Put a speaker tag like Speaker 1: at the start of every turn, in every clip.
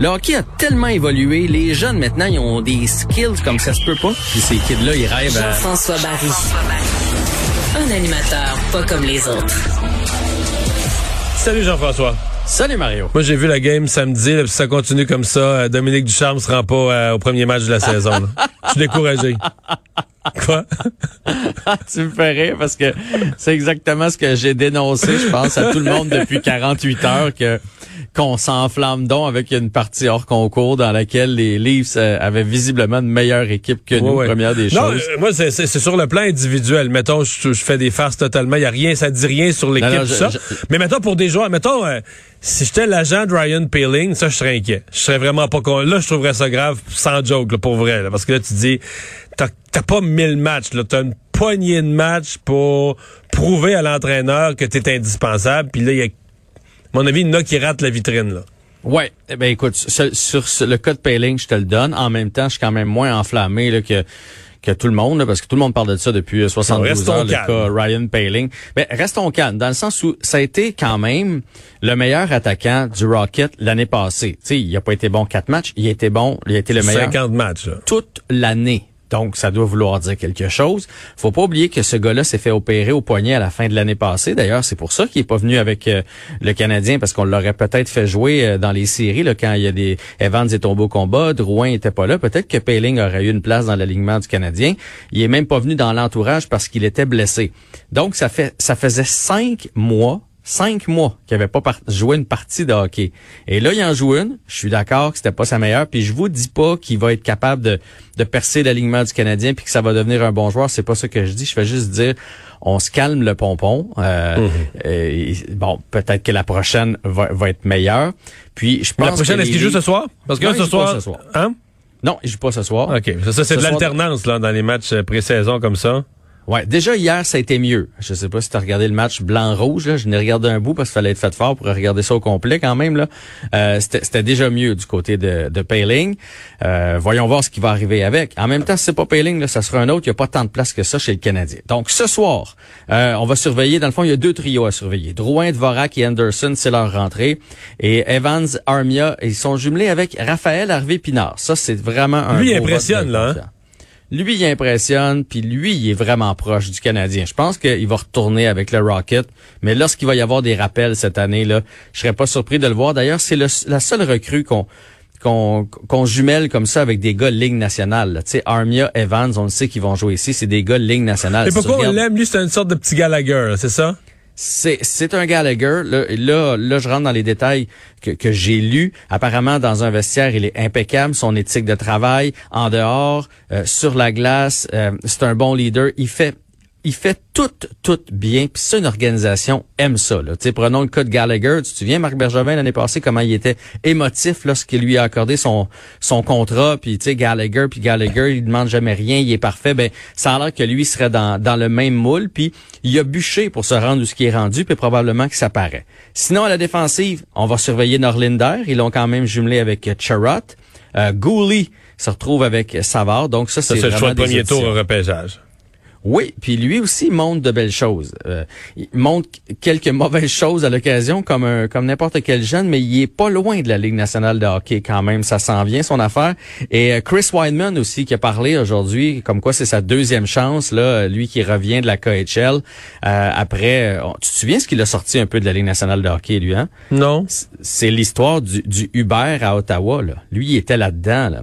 Speaker 1: Le hockey a tellement évolué. Les jeunes, maintenant, ils ont des skills comme ça se peut pas. Puis ces kids-là, ils rêvent à...
Speaker 2: Jean-François Barry. Un animateur pas comme les autres.
Speaker 3: Salut Jean-François.
Speaker 1: Salut Mario.
Speaker 3: Moi, j'ai vu la game samedi. Là, puis ça continue comme ça. euh, Dominique Ducharme se rend pas euh, au premier match de la saison. là. Je suis découragé. Quoi?
Speaker 1: tu me fais rire parce que c'est exactement ce que j'ai dénoncé, je pense, à tout le monde depuis 48 heures que qu'on s'enflamme donc avec une partie hors concours dans laquelle les Leafs euh, avaient visiblement une meilleure équipe que nous, première des
Speaker 3: non,
Speaker 1: choses.
Speaker 3: euh, moi, c'est sur le plan individuel. Mettons, je, je fais des farces totalement. Il y a rien, ça dit rien sur l'équipe, ça.
Speaker 1: je-
Speaker 3: Mais mettons, pour des joueurs, mettons, euh, si j'étais l'agent de Ryan Paling, ça, je serais inquiet. Je serais vraiment pas con. Là, je trouverais ça grave, sans joke, là, pour vrai. là. parce que là, tu dis, t'as t'as pas mille matchs, là. T'as une poignée de matchs pour prouver à l'entraîneur que t'es indispensable. Puis là, il y a, à mon avis, il y en a qui ratent la vitrine, là.
Speaker 1: Ouais, eh ben écoute, sur, sur ce- le cas de Payling, je te le donne. En même temps, je suis quand même moins enflammé là, que que tout le monde, là, parce que tout le monde parle de ça depuis euh, 72
Speaker 3: Restons
Speaker 1: heures, le cas Ryan Paling. Ben, restons calmes, dans le sens où ça a été quand même le meilleur attaquant du Rocket l'année passée. Sais, il a pas été bon quatre matchs, il a été bon, il a été le meilleur
Speaker 3: 50 matchs, là.
Speaker 1: toute l'année. Donc, ça doit vouloir dire quelque chose. Faut pas oublier que ce gars-là s'est fait opérer au poignet à la fin de l'année passée. D'ailleurs, c'est pour ça qu'il est pas venu avec euh, le Canadien, parce qu'on l'aurait peut-être fait jouer euh, dans les séries là, quand il y a des Evans est tombé au combat, Drouin était pas là. Peut-être que Payling aurait eu une place dans l'alignement du Canadien. Il est même pas venu dans l'entourage parce qu'il était blessé. Donc, ça fait ça faisait cinq mois cinq mois qu'il avait pas joué une partie de hockey. Et là, il en joue une. Je suis d'accord que c'était pas sa meilleure. Puis je vous dis pas qu'il va être capable de, de percer l'alignement du Canadien puis que ça va devenir un bon joueur. C'est pas ça que je dis. Je fais juste dire, on se calme le pompon. Euh, et, bon, peut-être que la prochaine va, va être meilleure. Puis je pense
Speaker 3: La prochaine, est-ce qu'il joue ce soir? Parce que
Speaker 1: Non,
Speaker 3: là,
Speaker 1: il
Speaker 3: ce
Speaker 1: joue pas
Speaker 3: soir,
Speaker 1: ce soir.
Speaker 3: Hein?
Speaker 1: Non, il joue pas ce soir.
Speaker 3: OK. Ça, ça, c'est
Speaker 1: Ce
Speaker 3: de l'alternance, là, dans les matchs euh, pré-saison comme ça.
Speaker 1: Ouais, déjà hier, ça a été mieux. Je sais pas si tu as regardé le match blanc-rouge. là. Je n'ai regardé un bout parce qu'il fallait être fait fort pour regarder ça au complet quand même. là. Euh, C'était c'était déjà mieux du côté de, de Payling. Euh, voyons voir ce qui va arriver avec. En même temps, si c'est pas Payling, là, ça sera un autre. Il n'y a pas tant de place que ça chez le Canadien. Donc ce soir, euh, on va surveiller. Dans le fond, il y a deux trios à surveiller. Drouin, Dvorak et Anderson, c'est leur rentrée. Et Evans, Armia, ils sont jumelés avec Raphaël Harvey Pinard. Ça, c'est vraiment un
Speaker 3: Lui, il impressionne, là, hein?
Speaker 1: Lui, il impressionne, puis lui, il est vraiment proche du Canadien. Je pense qu'il va retourner avec le Rocket, mais lorsqu'il va y avoir des rappels cette année, là, je serais pas surpris de le voir. D'ailleurs, c'est la seule recrue qu'on qu'on qu'on jumelle comme ça avec des gars Ligue nationale. Tu sais, Armia, Evans, on le sait qu'ils vont jouer ici, c'est des gars Ligue nationale.
Speaker 3: Et pourquoi on l'aime? Lui, c'est une sorte de petit Gallagher, c'est ça?
Speaker 1: C'est un Gallagher. Là, là, là, je rentre dans les détails que, que j'ai lus. Apparemment, dans un vestiaire, il est impeccable. Son éthique de travail, en dehors, euh, sur la glace, euh, c'est un bon leader. Il fait il fait tout, tout bien. Puis ça, une organisation aime ça. Là. Tu sais, prenons le cas de Gallagher. Tu te souviens, Marc Bergevin, l'année passée, comment il était émotif lorsqu'il lui a accordé son, son contrat. Puis, tu sais, Gallagher, puis Gallagher, il demande jamais rien, il est parfait. Ben, ça a l'air que lui serait dans, dans le même moule. Puis, il a bûché pour se rendre où ce qui est rendu, puis probablement que ça paraît. Sinon, à la défensive, on va surveiller Norlinder. Ils l'ont quand même jumelé avec Charrot. Euh, Gouli se retrouve avec Savard. Donc, ça, c'est
Speaker 3: c'est le choix de premier tour au repêchage.
Speaker 1: Oui, puis lui aussi montre de belles choses. Euh, il montre quelques mauvaises choses à l'occasion, comme un, comme n'importe quel jeune, mais il est pas loin de la Ligue nationale de hockey quand même. Ça s'en vient son affaire. Et euh, Chris Weidman aussi qui a parlé aujourd'hui, comme quoi c'est sa deuxième chance là, lui qui revient de la KHL. Euh, après, euh, tu te souviens ce qu'il a sorti un peu de la Ligue nationale de hockey lui, hein?
Speaker 3: Non?
Speaker 1: C'est l'histoire du, du Uber à Ottawa. Là. Lui, il était là-dedans. Là.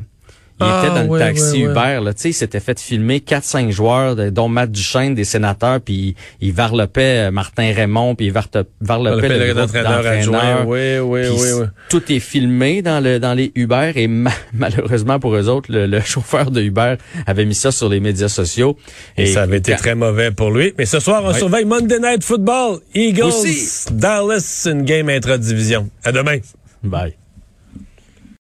Speaker 1: Il
Speaker 3: Ah,
Speaker 1: était dans
Speaker 3: ouais,
Speaker 1: le taxi
Speaker 3: ouais, ouais.
Speaker 1: Uber. Là. Tu sais, il s'était fait filmer 4-5 joueurs, dont Matt Duchesne, des sénateurs, puis il, il varlopait euh, Martin Raymond, puis il varlopait
Speaker 3: le
Speaker 1: le groupe
Speaker 3: entraîneur adjoint. Oui, oui, oui, oui.
Speaker 1: Tout est filmé dans le dans les Uber et ma- malheureusement pour eux autres, le, le chauffeur de Uber avait mis ça sur les médias sociaux.
Speaker 3: Et, ça avait été très mauvais pour lui. Mais ce soir, on surveille Monday Night Football. Eagles,
Speaker 1: Aussi.
Speaker 3: Dallas, une game intra-division. À demain.
Speaker 1: Bye.